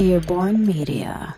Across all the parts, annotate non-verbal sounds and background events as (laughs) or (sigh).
Earborn Media.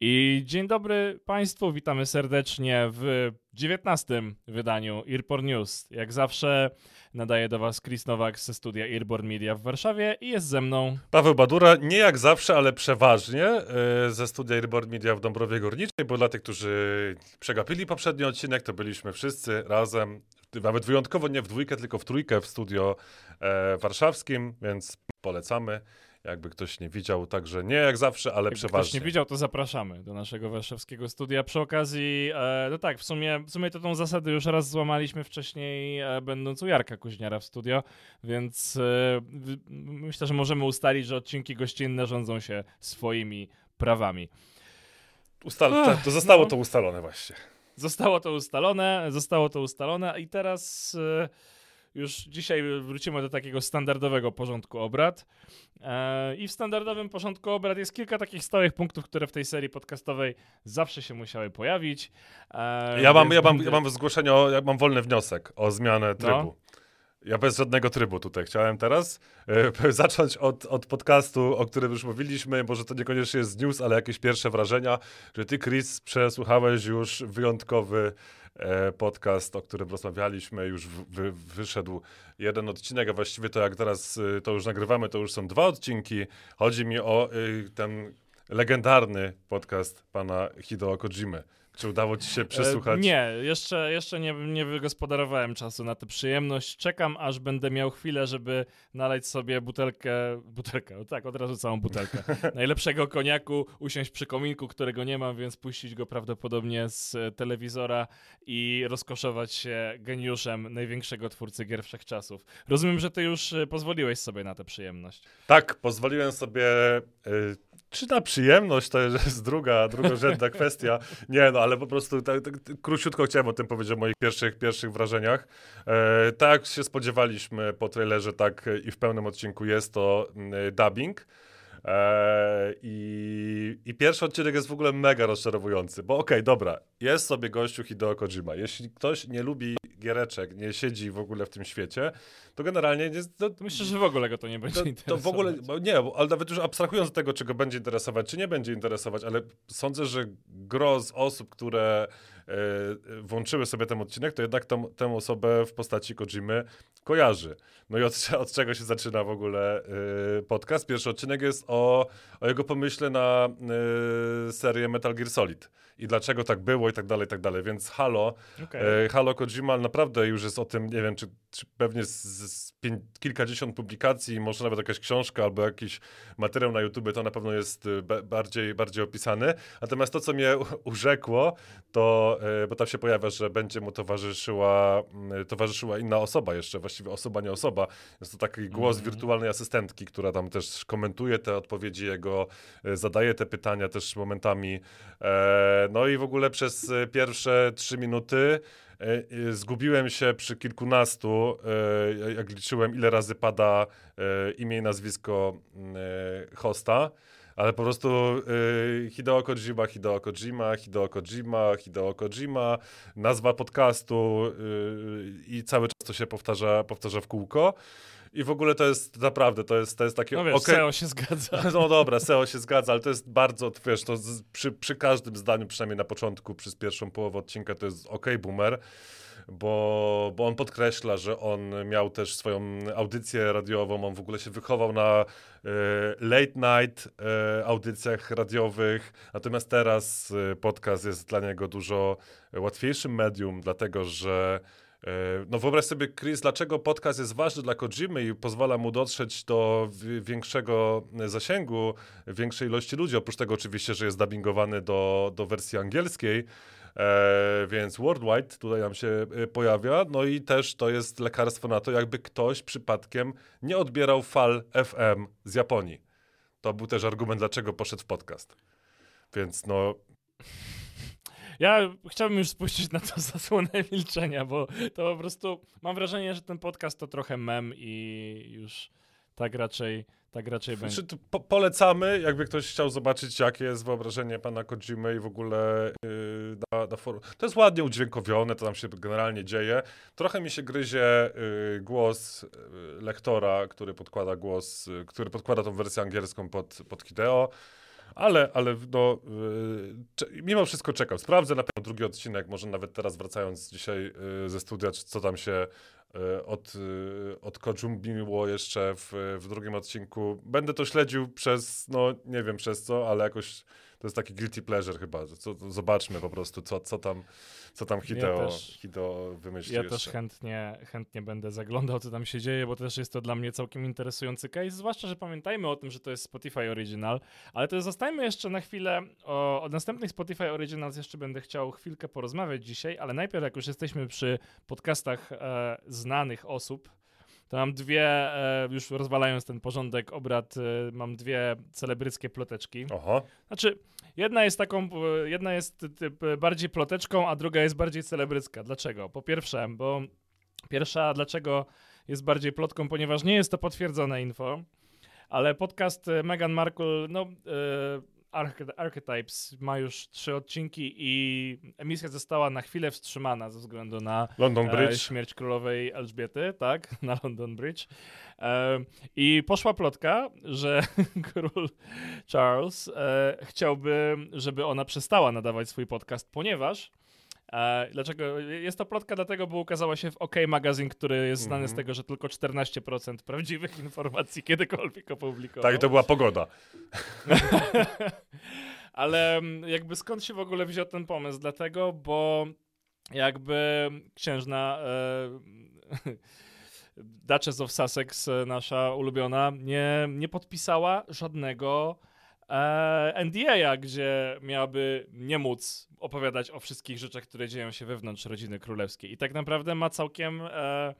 I dzień dobry Państwu, witamy serdecznie w 19 wydaniu Earport News. Jak zawsze nadaje do Was Chris Nowak ze studia Earborn Media w Warszawie i jest ze mną Paweł Badura, nie jak zawsze, ale przeważnie e, ze studia Earborn Media w Dąbrowie Górniczej, bo dla tych, którzy przegapili poprzedni odcinek, to byliśmy wszyscy razem, nawet wyjątkowo nie w dwójkę, tylko w trójkę w studio e, warszawskim, więc polecamy. Jakby ktoś nie widział, także nie jak zawsze, ale Jakby przeważnie. ktoś nie widział, to zapraszamy do naszego warszawskiego studia. Przy okazji, e, no tak, w sumie, w sumie to tą zasadę już raz złamaliśmy wcześniej, e, będąc u Jarka Kuźniara w studio, więc e, myślę, że możemy ustalić, że odcinki gościnne rządzą się swoimi prawami. Ustal- Ach, tak, to zostało no. to ustalone właśnie. Zostało to ustalone, zostało to ustalone i teraz e, już dzisiaj wrócimy do takiego standardowego porządku obrad. E, I w standardowym porządku obrad jest kilka takich stałych punktów, które w tej serii podcastowej zawsze się musiały pojawić. E, Ja mam, ja mam, ja mam zgłoszenie, o, ja mam wolny wniosek o zmianę trybu. No. Ja bez żadnego trybu tutaj chciałem teraz e, (laughs) zacząć od, od podcastu, o którym już mówiliśmy. Może to niekoniecznie jest news, ale jakieś pierwsze wrażenia, że ty, Chris, przesłuchałeś już wyjątkowy podcast, o którym rozmawialiśmy. Już wy, wyszedł jeden odcinek, a właściwie to jak teraz e, to już nagrywamy, to już są dwa odcinki. Chodzi mi o e, ten legendarny podcast pana Hideo Kojimy. Czy udało ci się przesłuchać? E, nie, jeszcze, jeszcze nie, nie wygospodarowałem czasu na tę przyjemność. Czekam, aż będę miał chwilę, żeby nalać sobie butelkę, butelkę, no tak, od razu całą butelkę, (laughs) najlepszego koniaku, usiąść przy kominku, którego nie mam, więc puścić go prawdopodobnie z telewizora i rozkoszować się geniuszem największego twórcy gier wszechczasów. Rozumiem, że ty już e, pozwoliłeś sobie na tę przyjemność. Tak, pozwoliłem sobie. y, czy na przyjemność to jest druga, drugorzędna (laughs) kwestia. Nie, no ale po prostu tak, tak, króciutko chciałem o tym powiedzieć, o moich pierwszych, pierwszych wrażeniach. E, tak się spodziewaliśmy po trailerze, tak i w pełnym odcinku jest to y, dubbing. E, i, I pierwszy odcinek jest w ogóle mega rozczarowujący, bo okej, dobra, jest sobie gościu Hideo Kojima. Jeśli ktoś nie lubi giereczek, nie siedzi w ogóle w tym świecie, to generalnie jest, to, To myślę, że w ogóle go to nie będzie to, to interesować. w ogóle, nie, bo, ale nawet już abstrahując od tego, czy go będzie interesować, czy nie będzie interesować, ale sądzę, że gro z osób, które włączyły sobie ten odcinek, to jednak tą, tę osobę w postaci Kojimy kojarzy. No i od, (laughs) od czego się zaczyna w ogóle e, podcast? Pierwszy odcinek jest o, o jego pomyśle na e, serię Metal Gear Solid. I dlaczego tak było i tak dalej, i tak dalej. Więc halo. E, Halo Kojima naprawdę już jest o tym, nie wiem, czy, czy pewnie z, z kilkadziesiąt publikacji, może nawet jakaś książka albo jakiś materiał na YouTube, to na pewno jest e, ba- bardziej, bardziej opisany. Natomiast to, co mnie urzekło, to, e, bo tam się pojawia, że będzie mu towarzyszyła, mm, towarzyszyła inna osoba jeszcze, właściwie osoba, nie osoba. Jest to taki głos Mhm. wirtualnej asystentki, która tam też komentuje te odpowiedzi jego, e, zadaje te pytania też momentami. E, no i w ogóle przez e, pierwsze trzy minuty e, e, zgubiłem się przy kilkunastu, e, jak liczyłem, ile razy pada e, imię i nazwisko mm, e, hosta. Ale po prostu y, Hideo Kojima, Hideo Kojima, Hideo Kojima, Hideo Kojima, nazwa podcastu y, i cały czas to się powtarza, powtarza w kółko. I w ogóle to jest naprawdę, to jest, to jest takie... No wiesz, okej, SEO się zgadza. (laughs) no dobra, SEO się zgadza, ale to jest bardzo, wiesz, to z, przy, przy każdym zdaniu, przynajmniej na początku, przez pierwszą połowę odcinka, to jest ok, boomer, bo, bo on podkreśla, że on miał też swoją audycję radiową, on w ogóle się wychował na e, late night e, audycjach radiowych, natomiast teraz e, podcast jest dla niego dużo łatwiejszym medium, dlatego że No wyobraź sobie, Chris, dlaczego podcast jest ważny dla Kojimy i pozwala mu dotrzeć do wi- większego zasięgu, większej ilości ludzi, oprócz tego oczywiście, że jest dubbingowany do, do wersji angielskiej, e, więc worldwide tutaj nam się e, pojawia, no i też to jest lekarstwo na to, jakby ktoś przypadkiem nie odbierał fal FM z Japonii. To był też argument, dlaczego poszedł w podcast. Więc no, Ja chciałbym już spuścić na to (laughs) zasłonę milczenia, bo to po prostu mam wrażenie, że ten podcast to trochę mem i już tak raczej tak raczej będzie. Znaczy, to po polecamy, jakby ktoś chciał zobaczyć, jakie jest wyobrażenie pana Kojimy i w ogóle yy, na, na forum. To jest ładnie udźwiękowione, to tam się generalnie dzieje. Trochę mi się gryzie yy, głos yy, lektora, który podkłada głos, yy, który podkłada tą wersję angielską pod, pod Hideo. Ale, ale no, cze- mimo wszystko czekam. Sprawdzę na pewno drugi odcinek, może nawet teraz wracając dzisiaj yy, ze studia, co tam się yy, od, yy, od Kojumiło jeszcze w, w drugim odcinku. Będę to śledził przez, no nie wiem przez co, ale jakoś to jest taki guilty pleasure chyba. że Co, zobaczmy po prostu, co, co tam, co tam Hideo, też- Hideo wymyśli Ja jeszcze. też chętnie, chętnie będę zaglądał, co tam się dzieje, bo też jest to dla mnie całkiem interesujący case, zwłaszcza, że pamiętajmy o tym, że to jest Spotify Original, ale to zostańmy jeszcze na chwilę o, o następnych Spotify Originals jeszcze będę chciał chwilkę porozmawiać dzisiaj, ale najpierw jak już jesteśmy przy podcastach e, znanych osób, to mam dwie, e, już rozwalając ten porządek obrad, e, mam dwie celebryckie ploteczki. Oho, Znaczy, jedna jest taką, e, jedna jest typ, bardziej ploteczką, a druga jest bardziej celebrycka. Dlaczego? Po pierwsze, bo pierwsza, dlaczego jest bardziej plotką, ponieważ nie jest to potwierdzone info, ale podcast Meghan Markle, no, Arche- Archetypes ma już trzy odcinki i emisja została na chwilę wstrzymana ze względu na London e, Bridge. śmierć królowej Elżbiety, tak, (laughs) na London Bridge. E, I poszła plotka, że (laughs) król Charles e, chciałby, żeby ona przestała nadawać swój podcast, ponieważ dlaczego? Jest to plotka dlatego, bo ukazała się w OK Magazine, który jest znany z Mhm. tego, że tylko 14% prawdziwych informacji kiedykolwiek opublikował. Tak, i to była pogoda. (laughs) Ale mm, jakby skąd się w ogóle wziął ten pomysł? Dlatego, bo jakby księżna e, (laughs) Duchess of Sussex, e, nasza ulubiona, nie, nie podpisała żadnego e, NDA, gdzie miałaby nie móc opowiadać o wszystkich rzeczach, które dzieją się wewnątrz rodziny królewskiej. I tak naprawdę ma całkiem... E,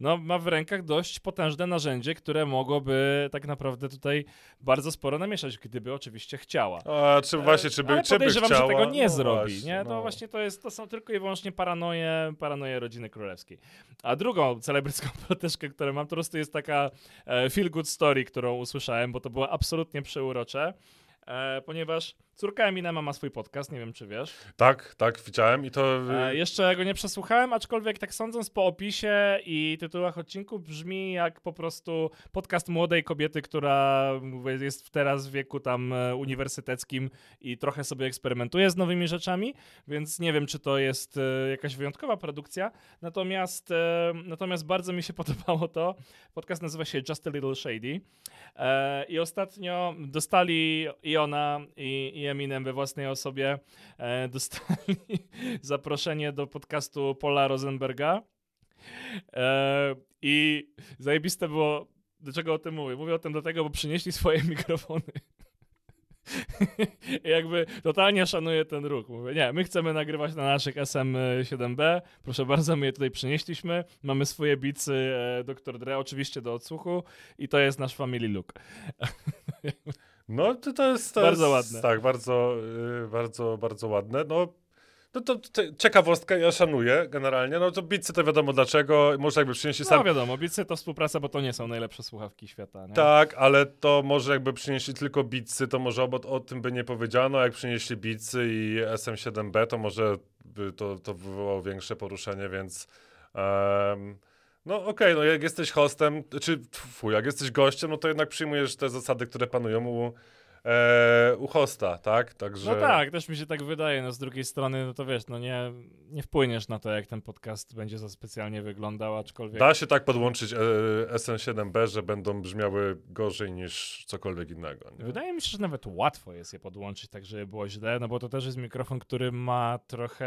no, ma w rękach dość potężne narzędzie, które mogłoby tak naprawdę tutaj bardzo sporo namieszać, gdyby oczywiście chciała. A czy właśnie, czy by, Ale czy by podejrzewam, chciała? że tego nie No zrobi, właśnie, nie? To no. właśnie to jest, to są tylko i wyłącznie paranoje, paranoje rodziny królewskiej. A drugą celebrycką (laughs) ploteczkę, którą mam, to po prostu jest taka e, feel good story, którą usłyszałem, bo to było absolutnie przeurocze, e, ponieważ córka Eminema ma swój podcast, nie wiem czy wiesz. Tak, tak, widziałem i to... E, jeszcze go nie przesłuchałem, aczkolwiek tak sądząc po opisie i tytułach odcinków brzmi jak po prostu podcast młodej kobiety, która jest teraz w wieku tam e, uniwersyteckim i trochę sobie eksperymentuje z nowymi rzeczami, więc nie wiem, czy to jest e, jakaś wyjątkowa produkcja. Natomiast, e, natomiast bardzo mi się (laughs) podobało to. Podcast nazywa się Just a Little Shady. E, I ostatnio dostali i ona, i, i Eminem we własnej osobie e, dostali (laughs) zaproszenie do podcastu Paula Rosenberga. E, I zajebiste było. Dlaczego o tym mówię? Mówię o tym dlatego, bo przynieśli swoje (laughs) mikrofony. I jakby totalnie szanuję ten ruch. Mówię, nie, my chcemy nagrywać na naszych SM7B. Proszę bardzo, my je tutaj przynieśliśmy. Mamy swoje bicy e, Dr. Dre, oczywiście do odsłuchu i to jest nasz family look. (laughs) No to, to jest... To Bardzo jest, ładne. Tak, bardzo, yy, bardzo, bardzo ładne. No, no to, ciekawostka, ja szanuję generalnie. No to bicy to wiadomo dlaczego. Może jakby przynieśli No sam... wiadomo, bicy to współpraca, bo to nie są najlepsze słuchawki świata. Nie? Tak, ale to może jakby przynieśli tylko bicy, to może o, o tym by nie powiedziano. Jak przynieśli bicy i SM7B, to może to, to wywołało większe poruszenie, więc... em, no okej, no jak jesteś hostem, czy fuj, jak jesteś gościem, no to jednak przyjmujesz te zasady, które panują u, e, u hosta, tak? Także... No tak, też mi się tak wydaje. No z drugiej strony, no to wiesz, no nie, nie wpłyniesz na to, jak ten podcast będzie za specjalnie wyglądał, aczkolwiek... Da się tak podłączyć e, SN7B, że będą brzmiały gorzej niż cokolwiek innego. Nie? Wydaje mi się, że nawet łatwo jest je podłączyć tak, żeby było źle, no bo to też jest mikrofon, który ma trochę,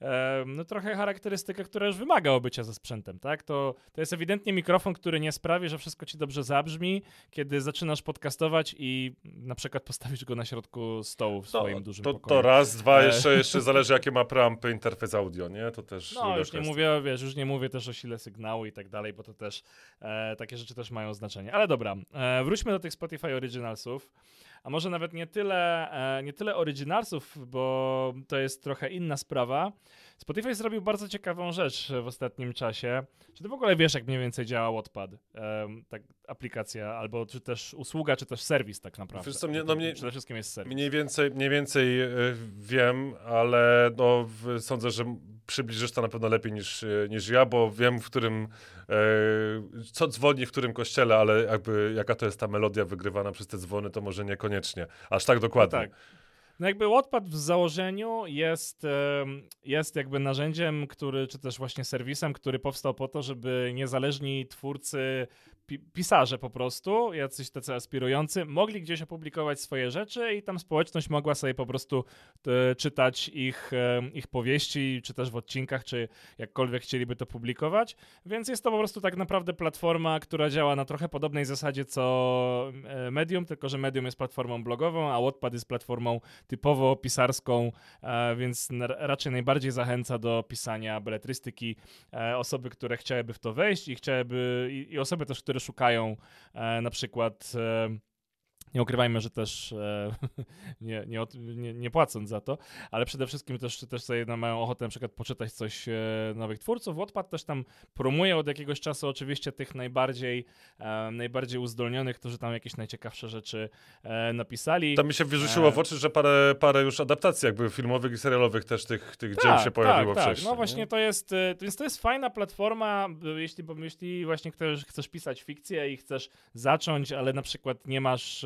e, no trochę charakterystykę, która już wymaga obycia ze sprzętem, tak? To, to jest ewidentnie mikrofon, który nie sprawi, że wszystko ci dobrze zabrzmi, kiedy zaczynasz podcastować i na przykład postawisz go na środku stołu w swoim dużym to, pokoju. to raz, dwa, E. jeszcze, jeszcze (laughs) zależy jakie ma preampy interfejs audio, nie? To też No, już nie mówię, wiesz, już nie mówię też o sile sygnału i tak dalej, bo to też e, takie rzeczy też mają znaczenie. Ale dobra, e, wróćmy do tych Spotify Originalsów. A może nawet nie tyle, e, nie tyle Originalsów, bo to jest trochę inna sprawa, Spotify zrobił bardzo ciekawą rzecz w ostatnim czasie. Czy ty w ogóle wiesz, jak mniej więcej działa Wattpad? Um, tak, aplikacja, albo czy też usługa, czy też serwis tak naprawdę. Wiesz co, mnie, no mnie, Przede wszystkim jest serwis. Mniej więcej, mniej więcej y, wiem, ale no, sądzę, że przybliżysz to na pewno lepiej niż, y, niż ja, bo wiem, w którym, co dzwoni w którym kościele, ale jakby jaka to jest ta melodia wygrywana przez te dzwony, to może niekoniecznie. Aż tak dokładnie. No tak. No jakby Wattpad w założeniu jest, jest jakby narzędziem, który, czy też właśnie serwisem, który powstał po to, żeby niezależni twórcy pi pisarze po prostu, jacyś tacy aspirujący, mogli gdzieś opublikować swoje rzeczy i tam społeczność mogła sobie po prostu e, czytać ich, e, ich powieści, czy też w odcinkach, czy jakkolwiek chcieliby to publikować. Więc jest to po prostu tak naprawdę platforma, która działa na trochę podobnej zasadzie co e, Medium, tylko że Medium jest platformą blogową, a Wattpad jest platformą typowo pisarską, e, więc raczej najbardziej zachęca do pisania beletrystyki e, osoby, które chciałyby w to wejść i chciałyby, i, i osoby też, które które szukają e, na przykład e, nie ukrywajmy, że też e, (laughs) nie, nie, nie, nie, płacąc za to, ale przede wszystkim też, też sobie mają ochotę na przykład poczytać coś e, nowych twórców. Wattpad też tam promuje od jakiegoś czasu oczywiście tych najbardziej, e, najbardziej uzdolnionych, którzy tam jakieś najciekawsze rzeczy napisali. Tam mi się wyrzuciło w oczy, że parę, parę już adaptacji jakby filmowych i serialowych też tych, tych tak, dzieł się pojawiło tak, wcześniej. Tak, no właśnie to jest, więc to jest fajna platforma, jeśli, jeśli właśnie chcesz, chcesz pisać fikcję i chcesz zacząć, ale na przykład nie masz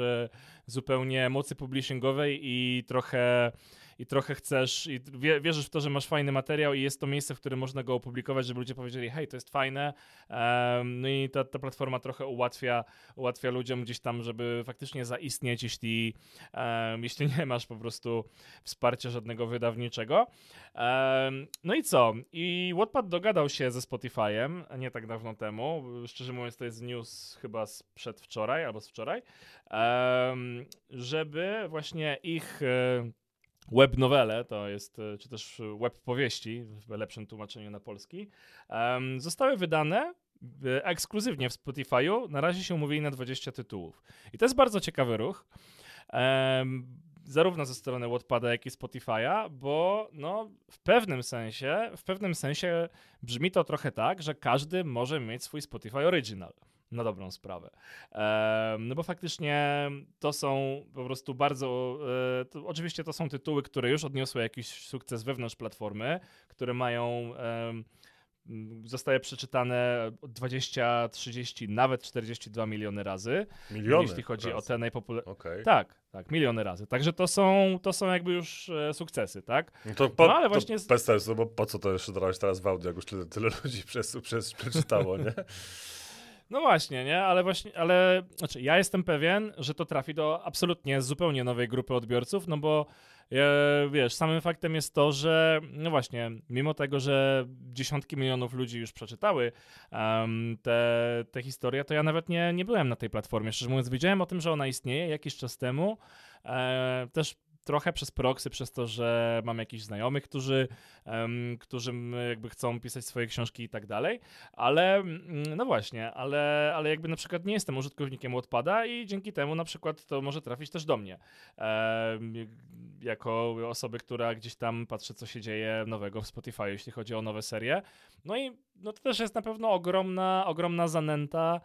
zupełnie mocy publishingowej i trochę i trochę chcesz, i wierzysz w to, że masz fajny materiał i jest to miejsce, w którym można go opublikować, żeby ludzie powiedzieli, hej, to jest fajne. Um, no i ta, ta platforma trochę ułatwia, ułatwia ludziom gdzieś tam, żeby faktycznie zaistnieć, jeśli, um, jeśli nie masz po prostu wsparcia żadnego wydawniczego. Um, no i co? I Wattpad dogadał się ze Spotify'em nie tak dawno temu. Szczerze mówiąc, to jest news chyba z przedwczoraj albo z wczoraj, żeby właśnie ich e, web nowele, to jest, e, czy też web powieści w lepszym tłumaczeniu na polski, um, zostały wydane e, ekskluzywnie w Spotify'u. Na razie się umówili na 20 tytułów. I to jest bardzo ciekawy ruch. Um, zarówno ze strony Wattpada, jak i Spotify'a, bo no, w pewnym sensie, w pewnym sensie brzmi to trochę tak, że każdy może mieć swój Spotify Original na dobrą sprawę. No bo faktycznie to są po prostu bardzo. E, to, oczywiście to są tytuły, które już odniosły jakiś sukces wewnątrz platformy, które mają. Zostaje przeczytane 20, 30, nawet 42 miliony razy. Miliony? Jeśli chodzi razy. o te najpopularniejsze. Okay. Tak, tak, miliony razy. Także to są, to są jakby już e, sukcesy, tak? No, to po, no ale właśnie. Bez sensu, bo po co to jeszcze dałeś teraz w audio, jak już tyle, tyle ludzi przez, (laughs) przez, przeczytało, nie? No właśnie, nie? Ale właśnie, ale znaczy ja jestem pewien, że to trafi do absolutnie zupełnie nowej grupy odbiorców, no bo e, wiesz, samym faktem jest to, że no właśnie, mimo tego, że dziesiątki milionów ludzi już przeczytały um, te, te historie, to ja nawet nie, nie byłem na tej platformie. Szczerze mówiąc, wiedziałem o tym, że ona istnieje jakiś czas temu. E, też trochę przez proxy, przez to, że mam jakichś znajomych, którzy, um, którzy jakby chcą pisać swoje książki i tak dalej, ale no właśnie, ale, ale jakby na przykład nie jestem użytkownikiem Wattpada i dzięki temu na przykład to może trafić też do mnie. Um, jako osoby, która gdzieś tam patrzy, co się dzieje nowego w Spotify, jeśli chodzi o nowe serie. No i no to też jest na pewno ogromna, ogromna zanęta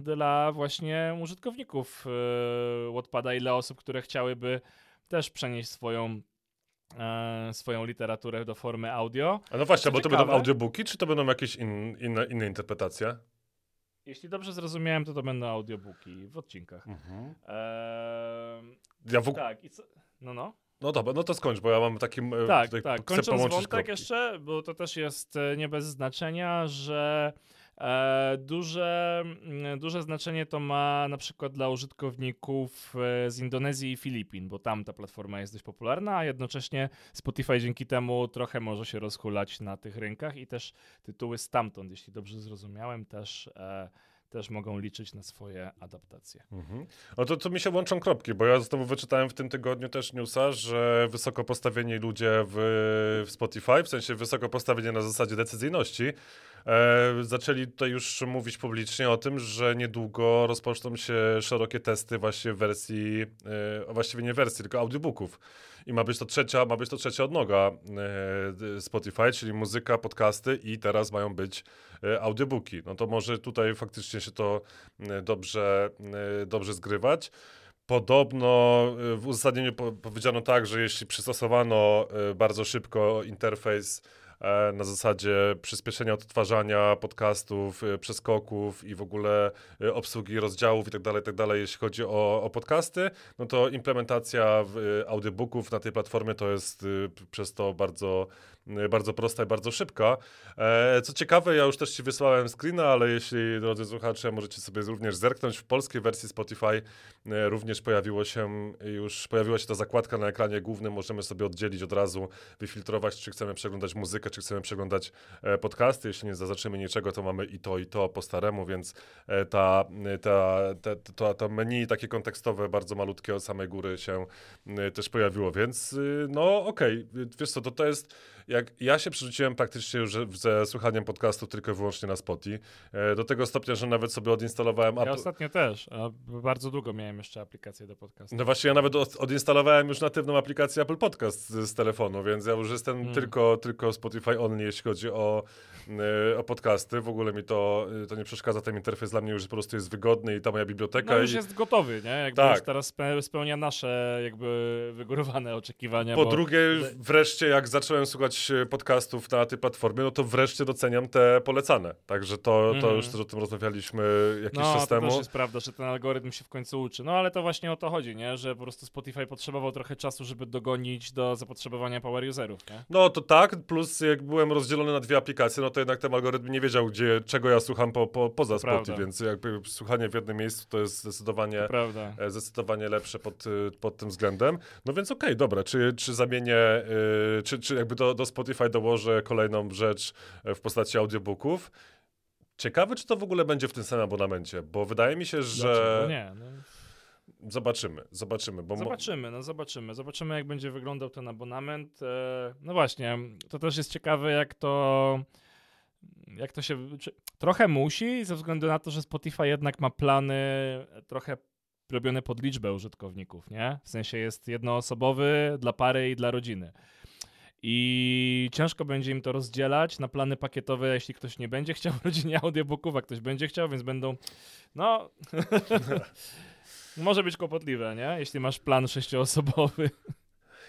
dla właśnie użytkowników Wattpada i dla osób, które chciałyby też przenieść swoją e, swoją literaturę do formy audio. A no właśnie, bo to będą audiobooki, czy to będą jakieś in, inne, inne interpretacje? Jeśli dobrze zrozumiałem, to to będą audiobooki w odcinkach. Mhm. ja w... Tak, i co... no no. No dobra, no to skończ, bo ja mam taki... Tak, tak. Kończąc wątek kropki. jeszcze, bo to też jest e, nie bez znaczenia, że E, duże, mm, duże znaczenie to ma na przykład dla użytkowników e, z Indonezji i Filipin, bo tam ta platforma jest dość popularna, a jednocześnie Spotify dzięki temu trochę może się rozhulać na tych rynkach i też tytuły stamtąd, jeśli dobrze zrozumiałem, też, e, też mogą liczyć na swoje adaptacje. Mhm. No to mi się łączą kropki, bo ja znowu wyczytałem w tym tygodniu też newsa, że wysoko postawieni ludzie w, w Spotify, w sensie wysoko postawieni na zasadzie decyzyjności, e, zaczęli tutaj już mówić publicznie o tym, że niedługo rozpoczną się szerokie testy właśnie wersji, e, właściwie nie wersji, tylko audiobooków. I ma być to trzecia, ma być to trzecia odnoga e, Spotify, czyli muzyka, podcasty i teraz mają być e, audiobooki. No to może tutaj faktycznie się to e, dobrze, e, dobrze zgrywać. Podobno e, w uzasadnieniu po, powiedziano tak, że jeśli przystosowano e, bardzo szybko interfejs e, na zasadzie przyspieszenia odtwarzania podcastów, e, przeskoków i w ogóle e, obsługi rozdziałów itd., itd., jeśli chodzi o, o podcasty, no to implementacja e, audiobooków na tej platformie to jest e, przez to bardzo, e, bardzo prosta i bardzo szybka. E, Co ciekawe, ja już też Ci wysłałem screena, ale jeśli, drodzy słuchacze, możecie sobie również zerknąć, w polskiej wersji Spotify e, również pojawiło się, już pojawiła się ta zakładka na ekranie głównym, możemy sobie oddzielić od razu, wyfiltrować, czy chcemy przeglądać muzykę, czy chcemy przeglądać e, podcasty. Jeśli nie zaznaczymy niczego, to mamy i to, i to po staremu, więc e, ta, ta, ta, ta, ta menu takie kontekstowe, bardzo malutkie od samej góry się e, też pojawiło, więc no okej, wiesz co, to to jest, jak ja się przerzuciłem praktycznie już ze słuchaniem podcastu tylko i wyłącznie na Spotify, e, do tego stopnia, że nawet sobie odinstalowałem Ja ostatnio też, a bardzo długo miałem jeszcze aplikację do podcastu. No właśnie, ja nawet od, odinstalowałem już natywną aplikację Apple Podcast z, z telefonu, więc ja już jestem Mm. tylko, tylko Spotify only, jeśli chodzi o, o podcasty. W ogóle mi to, y, to nie przeszkadza, ten interfejs dla mnie już po prostu jest wygodny i ta moja biblioteka. No już i jest gotowy, nie? Jakby Tak. już teraz spe- spełnia nasze jakby wygórowane oczekiwania. po bo... drugie, wreszcie jak zacząłem słuchać y, podcastów na tej platformie, no to wreszcie doceniam te polecane. Także to, to Mhm. już też o tym rozmawialiśmy jakiś No, czas to temu. też jest prawda, że ten algorytm się w końcu uczy. No ale to właśnie o to chodzi, nie? Że po prostu Spotify potrzebował trochę czasu, żeby dogonić do zapotrzebowania power userów, nie? No to tak, plus jak byłem rozdzielony na dwie aplikacje, no to jednak ten algorytm nie wiedział, gdzie, czego ja słucham po, po, poza Spotify, więc jakby słuchanie w jednym miejscu to jest zdecydowanie, e, zdecydowanie lepsze pod, y, pod tym względem. No więc okej, dobra, czy, czy zamienię, y, czy, czy jakby do, do Spotify dołożę kolejną rzecz e, w postaci audiobooków. Ciekawe, czy to w ogóle będzie w tym samym abonamencie, bo wydaje mi się, że nie? No, zobaczymy, zobaczymy. Bo zobaczymy, no zobaczymy. Zobaczymy, jak będzie wyglądał ten abonament. E, no właśnie, to też jest ciekawe, jak to jak to się... Trochę musi, ze względu na to, że Spotify jednak ma plany trochę robione pod liczbę użytkowników, nie? W sensie jest jednoosobowy dla pary i dla rodziny. I ciężko będzie im to rozdzielać na plany pakietowe, jeśli ktoś nie będzie chciał (laughs) rodzinie audiobooków, a ktoś będzie chciał, więc będą. No. (laughs) Może być kłopotliwe, nie? Jeśli masz plan sześcioosobowy.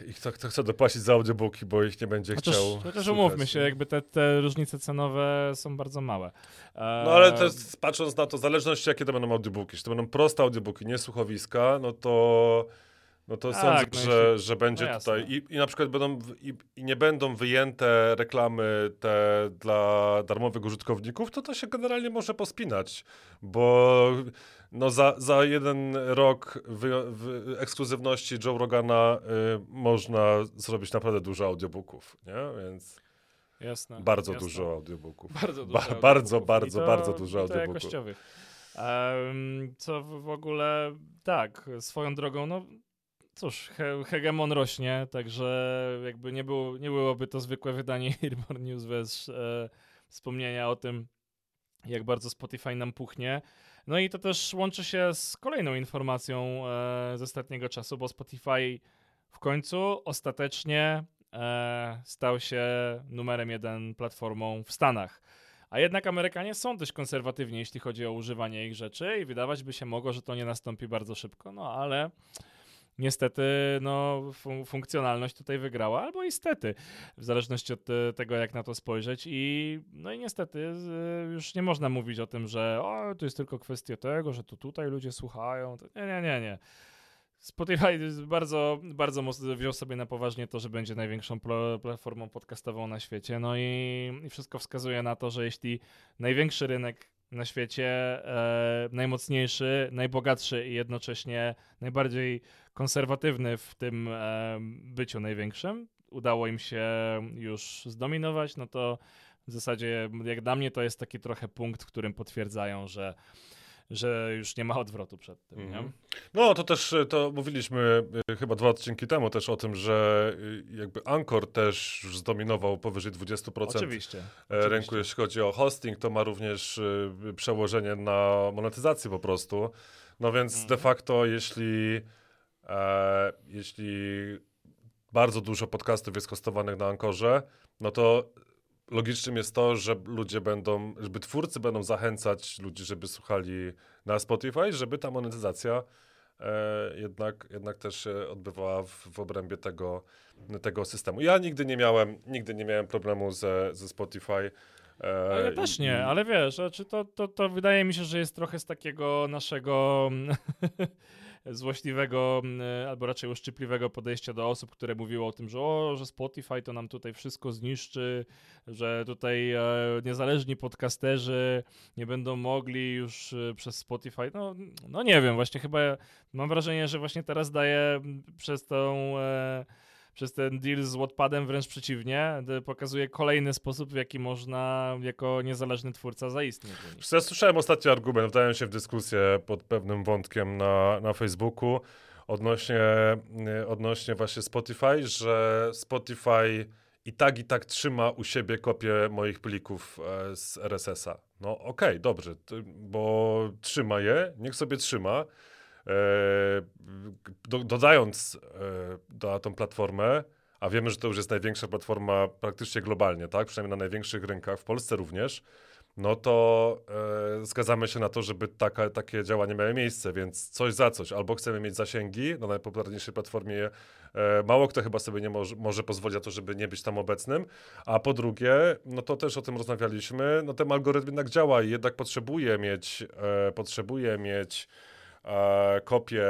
I kto, kto chce dopłacić za audiobooki, bo ich nie będzie Chociaż, chciał. chociaż umówmy się, jakby te, te różnice cenowe są bardzo małe. E, No ale też patrząc na to, w zależności jakie to będą audiobooki, czy to będą proste audiobooki, nie słuchowiska, no to, no to Tak, sądzę, no że, że będzie no tutaj i, i na przykład będą i, i nie będą wyjęte reklamy te dla darmowych użytkowników, to to się generalnie może pospinać, bo no za, za jeden rok wy, wy, ekskluzywności Joe Rogana y, można zrobić naprawdę dużo audiobooków, nie? Więc Jasne, bardzo jasne. dużo audiobooków. (laughs) Bardzo Ba- dużo. bardzo, audiobooków. bardzo, I to, bardzo dużo audiobooków. jakościowych. Em, co w, ogóle, tak, swoją drogą, no cóż, he, hegemon rośnie, także jakby nie, było, nie byłoby to zwykłe wydanie (laughs) Earborn News bez e, wspomnienia o tym, jak bardzo Spotify nam puchnie. No i to też łączy się z kolejną informacją e, z ostatniego czasu, bo Spotify w końcu ostatecznie e, stał się numerem jeden platformą w Stanach. A jednak Amerykanie są dość konserwatywni, jeśli chodzi o używanie ich rzeczy i wydawać by się mogło, że to nie nastąpi bardzo szybko, no ale niestety no, fun- funkcjonalność tutaj wygrała, albo niestety, w zależności od e, tego, jak na to spojrzeć i no i niestety z- już nie można mówić o tym, że o, to jest tylko kwestia tego, że to tutaj ludzie słuchają, nie, nie, nie, nie. Spotify bardzo, bardzo mocno wziął sobie na poważnie to, że będzie największą pl- platformą podcastową na świecie. No i, i wszystko wskazuje na to, że jeśli największy rynek na świecie, e, najmocniejszy, najbogatszy i jednocześnie najbardziej konserwatywny w tym e, byciu największym, udało im się już zdominować, no to W zasadzie, jak dla mnie, to jest taki trochę punkt, w którym potwierdzają, że że już nie ma odwrotu przed tym. Mm. No to też to mówiliśmy y, chyba dwa odcinki temu też o tym, że y, jakby Anchor też już zdominował powyżej 20% oczywiście, rynku, oczywiście. jeśli chodzi o hosting, to ma również y, przełożenie na monetyzację po prostu. No więc mm. de facto jeśli e, jeśli bardzo dużo podcastów jest hostowanych na Ankorze, no to logicznym jest to, że ludzie będą, żeby twórcy będą zachęcać ludzi, żeby słuchali na Spotify, żeby ta monetyzacja e, jednak, jednak też się odbywała w, w obrębie tego, tego systemu. Ja nigdy nie miałem, nigdy nie miałem problemu ze, ze Spotify. E, ja też nie, ale wiesz, czy to, to, to wydaje mi się, że jest trochę z takiego naszego (laughs) złośliwego, mm, albo raczej uszczypliwego podejścia do osób, które mówiły o tym, że o, że Spotify to nam tutaj wszystko zniszczy, że tutaj e, niezależni podcasterzy nie będą mogli już e, przez Spotify. No, no nie wiem, właśnie chyba mam wrażenie, że właśnie teraz daje przez tą. Przez ten deal z Wattpadem wręcz przeciwnie, pokazuje kolejny sposób, w jaki można jako niezależny twórca zaistnieć. Ja słyszałem ostatni argument, wdałem się w dyskusję pod pewnym wątkiem na, na Facebooku odnośnie, odnośnie właśnie Spotify, że Spotify i tak i tak trzyma u siebie kopię moich plików e, z RSS-a. No okej, okay, dobrze, bo trzyma je, niech sobie trzyma. E, do, dodając e, na tą platformę, a wiemy, że to już jest największa platforma praktycznie globalnie, tak? Przynajmniej na największych rynkach, w Polsce również, no to e, zgadzamy się na to, żeby taka, takie działania miały miejsce, więc coś za coś. Albo chcemy mieć zasięgi na najpopularniejszej platformie. E, mało kto chyba sobie nie może, może pozwolić na to, żeby nie być tam obecnym. A po drugie, no to też o tym rozmawialiśmy, no ten algorytm jednak działa i jednak potrzebuje mieć, e, potrzebuje mieć e, kopię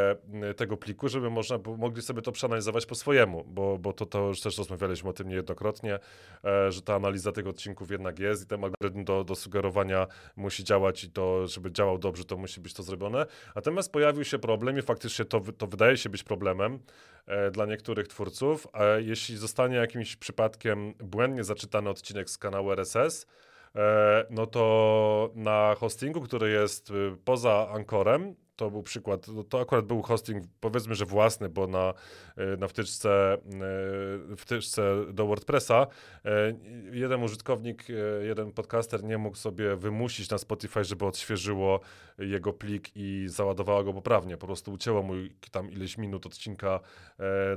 tego pliku, żeby można mogli sobie to przeanalizować po swojemu, bo, bo to, to już też rozmawialiśmy o tym niejednokrotnie, e, że ta analiza tych odcinków jednak jest i ten algorytm do, do sugerowania musi działać i to, żeby działał dobrze, to musi być to zrobione. Natomiast pojawił się problem i faktycznie to, to wydaje się być problemem e, dla niektórych twórców, a jeśli zostanie jakimś przypadkiem błędnie zaczytany odcinek z kanału RSS, e, no to na hostingu, który jest y, poza Ankorem, to był przykład, no to akurat był hosting powiedzmy, że własny, bo na, e, na wtyczce, e, wtyczce do WordPressa e, jeden użytkownik, jeden podcaster nie mógł sobie wymusić na Spotify, żeby odświeżyło jego plik i załadowało go poprawnie. Po prostu ucięło mu tam ileś minut odcinka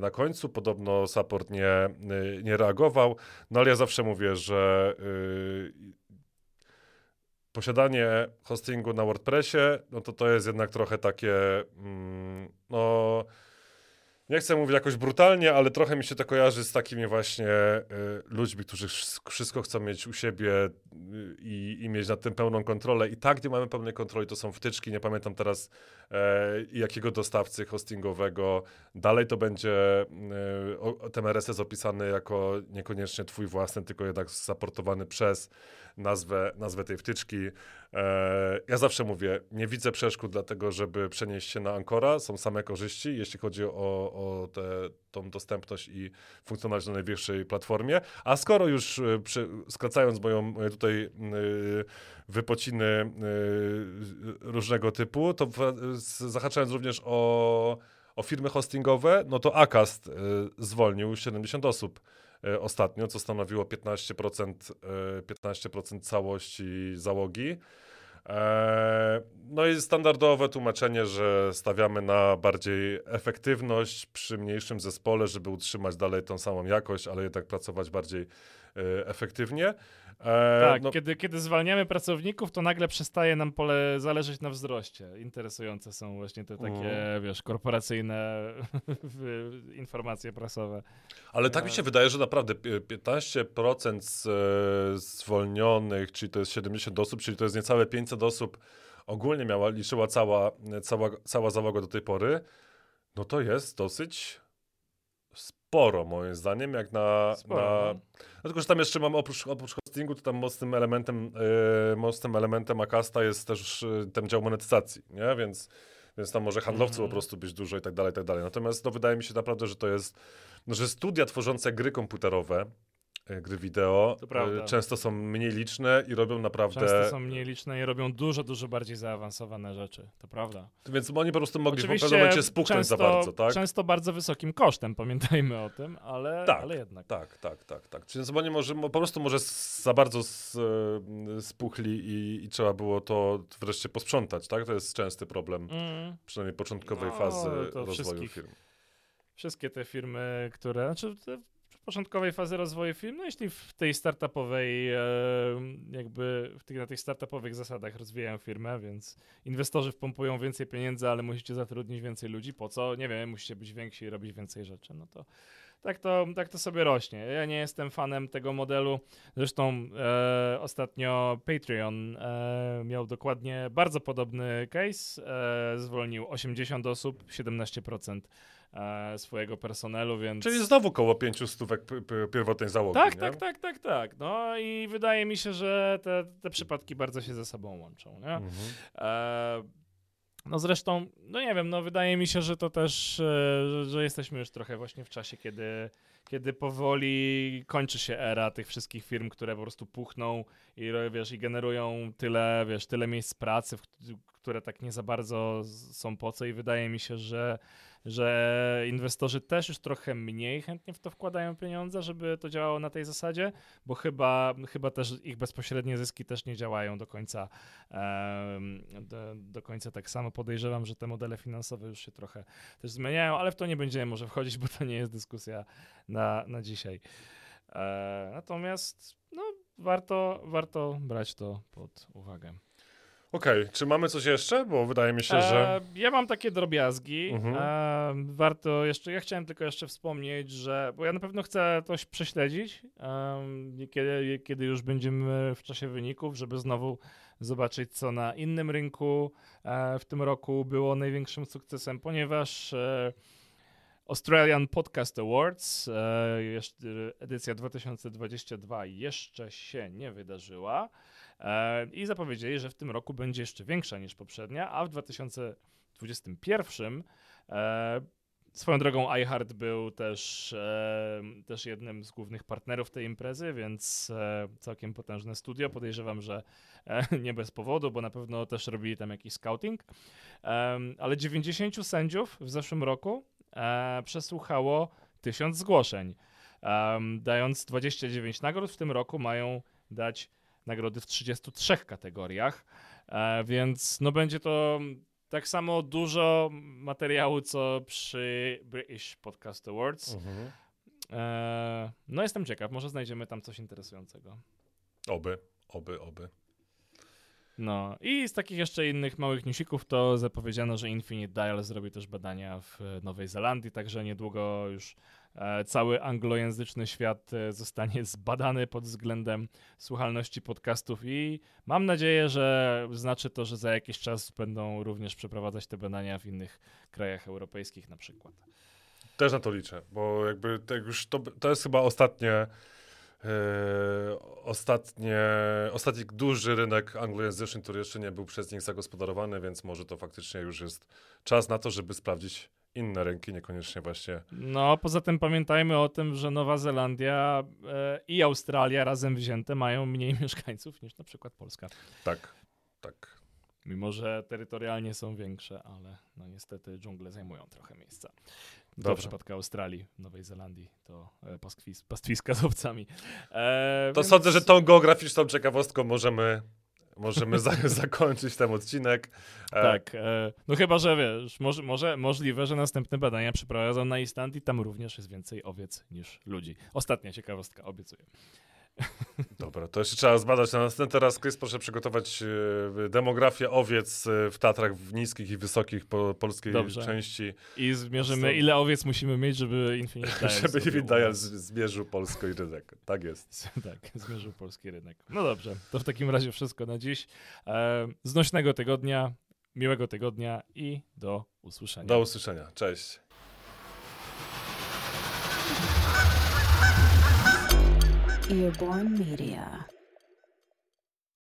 na końcu. Podobno support nie, nie reagował. No ale ja zawsze mówię, że posiadanie hostingu na WordPressie, no to to jest jednak trochę takie, mm, no nie chcę mówić jakoś brutalnie, ale trochę mi się to kojarzy z takimi właśnie y, ludźmi, którzy wszystko chcą mieć u siebie y, i, i, mieć nad tym pełną kontrolę. I tak nie mamy pełnej kontroli, to są wtyczki, nie pamiętam teraz e, jakiego dostawcy hostingowego. Dalej to będzie y, ten RSS opisany jako niekoniecznie twój własny, tylko jednak zaportowany przez nazwę, nazwę tej wtyczki. E, ja zawsze mówię, nie widzę przeszkód dla tego, żeby przenieść się na Ancora. Są same korzyści, jeśli chodzi o, o tę tą dostępność i funkcjonalność na najwyższej platformie. A skoro już e, przy, skracając moją, tutaj y, wypociny y, różnego typu, to zahaczając również o, o firmy hostingowe, no to Acast zwolnił 70 osób E, ostatnio, co stanowiło 15%, 15% e, całości załogi. E, no i standardowe tłumaczenie, że stawiamy na bardziej efektywność przy mniejszym zespole, żeby utrzymać dalej tą samą jakość, ale jednak pracować bardziej efektywnie. E, tak, no... kiedy, kiedy zwalniamy pracowników, to nagle przestaje nam pole zależeć na wzroście. Interesujące są właśnie te takie, mm. wiesz, korporacyjne (laughs) informacje prasowe. Ale tak mi się wydaje, że naprawdę 15% z, e, zwolnionych, czyli to jest 70 osób, czyli to jest niecałe 500 osób, ogólnie miała, liczyła cała, cała, cała załoga do tej pory, no to jest dosyć sporo, moim zdaniem, jak na. Sporo. na... No. Dlatego, że tam jeszcze mam oprócz, oprócz hostingu, to tam mocnym elementem, yy, mocnym elementem Akasta jest też yy, ten dział monetyzacji, nie? Więc, więc tam może handlowców mm -hmm. po prostu być dużo i tak dalej, i tak dalej. Natomiast no, wydaje mi się naprawdę, że to jest, no, że studia tworzące gry komputerowe gry wideo. E, Często są mniej liczne i robią naprawdę... Często są mniej liczne i robią dużo, dużo bardziej zaawansowane rzeczy. To prawda. Więc oni po prostu mogli w Oczywiście pewnym momencie spuknąć często, za bardzo, tak? Często bardzo wysokim kosztem, pamiętajmy o tym, ale, Tak, ale jednak. Tak, tak, tak, tak. Czyli oni może, mo- po prostu może za bardzo e, spuchli i, i trzeba było to wreszcie posprzątać, tak? To jest częsty problem, Mm. przynajmniej początkowej No, fazy rozwoju firm. wszystkie te firmy, które, znaczy w początkowej fazy rozwoju firm, no jeśli w tej startupowej, jakby w tych, na tych startupowych zasadach rozwijają firmę, więc inwestorzy wpompują więcej pieniędzy, ale musicie zatrudnić więcej ludzi, po co? Nie wiem, musicie być więksi i robić więcej rzeczy, no to tak to, tak to sobie rośnie. Ja nie jestem fanem tego modelu. Zresztą e, ostatnio Patreon e, miał dokładnie bardzo podobny case. E, zwolnił 80 osób, 17% e, swojego personelu, więc... Czyli znowu koło pięciu stówek pierwotnej załogi, Tak, nie? tak, tak, tak, tak. No i wydaje mi się, że te, te przypadki bardzo się ze sobą łączą, nie? Mhm. E, no zresztą, no nie wiem, no wydaje mi się, że to też, e, że, że jesteśmy już trochę właśnie w czasie, kiedy, kiedy powoli kończy się era tych wszystkich firm, które po prostu puchną i wiesz, i generują tyle, wiesz, tyle miejsc pracy, w, które tak nie za bardzo są po co i wydaje mi się, że, że inwestorzy też już trochę mniej chętnie w to wkładają pieniądze, żeby to działało na tej zasadzie, bo chyba, chyba też ich bezpośrednie zyski też nie działają do końca do, do końca tak samo. Podejrzewam, że te modele finansowe już się trochę też zmieniają, ale w to nie będziemy może wchodzić, bo to nie jest dyskusja na, na dzisiaj. E, natomiast no, warto, warto brać to pod uwagę. Okej, czy mamy coś jeszcze? Bo wydaje mi się, że... E, ja mam takie drobiazgi. Mhm. E, warto jeszcze, ja chciałem tylko jeszcze wspomnieć, że, bo ja na pewno chcę coś prześledzić, em, kiedy, kiedy już będziemy w czasie wyników, żeby znowu zobaczyć, co na innym rynku e, w tym roku było największym sukcesem, ponieważ e, Australian Podcast Awards, e, edycja 2022 jeszcze się nie wydarzyła. E, I zapowiedzieli, że w tym roku będzie jeszcze większa niż poprzednia, a w 2021 e, swoją drogą iHeart był też, e, też jednym z głównych partnerów tej imprezy, więc e, całkiem potężne studio. Podejrzewam, że e, (laughs) nie bez powodu, bo na pewno też robili tam jakiś scouting. Em, ale 90 sędziów w zeszłym roku e, przesłuchało 1000 zgłoszeń, dając 29 nagród. W tym roku mają dać nagrody w 33 kategoriach, e, więc no będzie to tak samo dużo materiału, co przy British Podcast Awards. Mhm. E, no jestem ciekaw, może znajdziemy tam coś interesującego. Oby, oby, oby. No i z takich jeszcze innych małych newsików to zapowiedziano, że Infinite Dial zrobi też badania w Nowej Zelandii, także niedługo już cały anglojęzyczny świat e, zostanie (laughs) zbadany pod względem słuchalności podcastów i mam nadzieję, że znaczy to, że za jakiś czas będą również przeprowadzać te badania w innych krajach europejskich na przykład. Też na to liczę, bo jakby tak już to, to jest chyba ostatnie, e, ostatnie, ostatni duży rynek anglojęzyczny, który jeszcze nie był przez nich zagospodarowany, więc może to faktycznie już jest czas na to, żeby sprawdzić inne rynki, niekoniecznie właśnie. No, poza tym pamiętajmy o tym, że Nowa Zelandia e, i Australia razem wzięte mają mniej (laughs) mieszkańców niż na przykład Polska. Tak, tak. Mimo, że terytorialnie są większe, ale no niestety dżungle zajmują trochę miejsca. W Dobrze. przypadku Australii, Nowej Zelandii to e, pastwis, pastwiska z owcami. E, To więc- sądzę, że tą geograficzną ciekawostką możemy, możemy za, (laughs) zakończyć ten odcinek. E, Tak, e, no chyba, że wiesz, może, może, możliwe, że następne badania przeprowadzą na Islandii, tam również jest więcej owiec niż ludzi. Ostatnia ciekawostka, obiecuję. Dobra, to jeszcze trzeba zbadać na następny. Teraz, Chris, proszę przygotować e, demografię owiec e, w Tatrach w niskich i wysokich po, polskiej Dobrze. części, I zmierzymy, ile owiec musimy mieć, żeby Infinite (laughs) Dial żeby u Dial zmierzył Polskę i rynek. Tak jest. (laughs) Tak, zmierzył polski rynek. No dobrze, to w takim razie wszystko na dziś. E, znośnego tygodnia, miłego tygodnia i do usłyszenia. Do usłyszenia. Cześć. Earborn Media.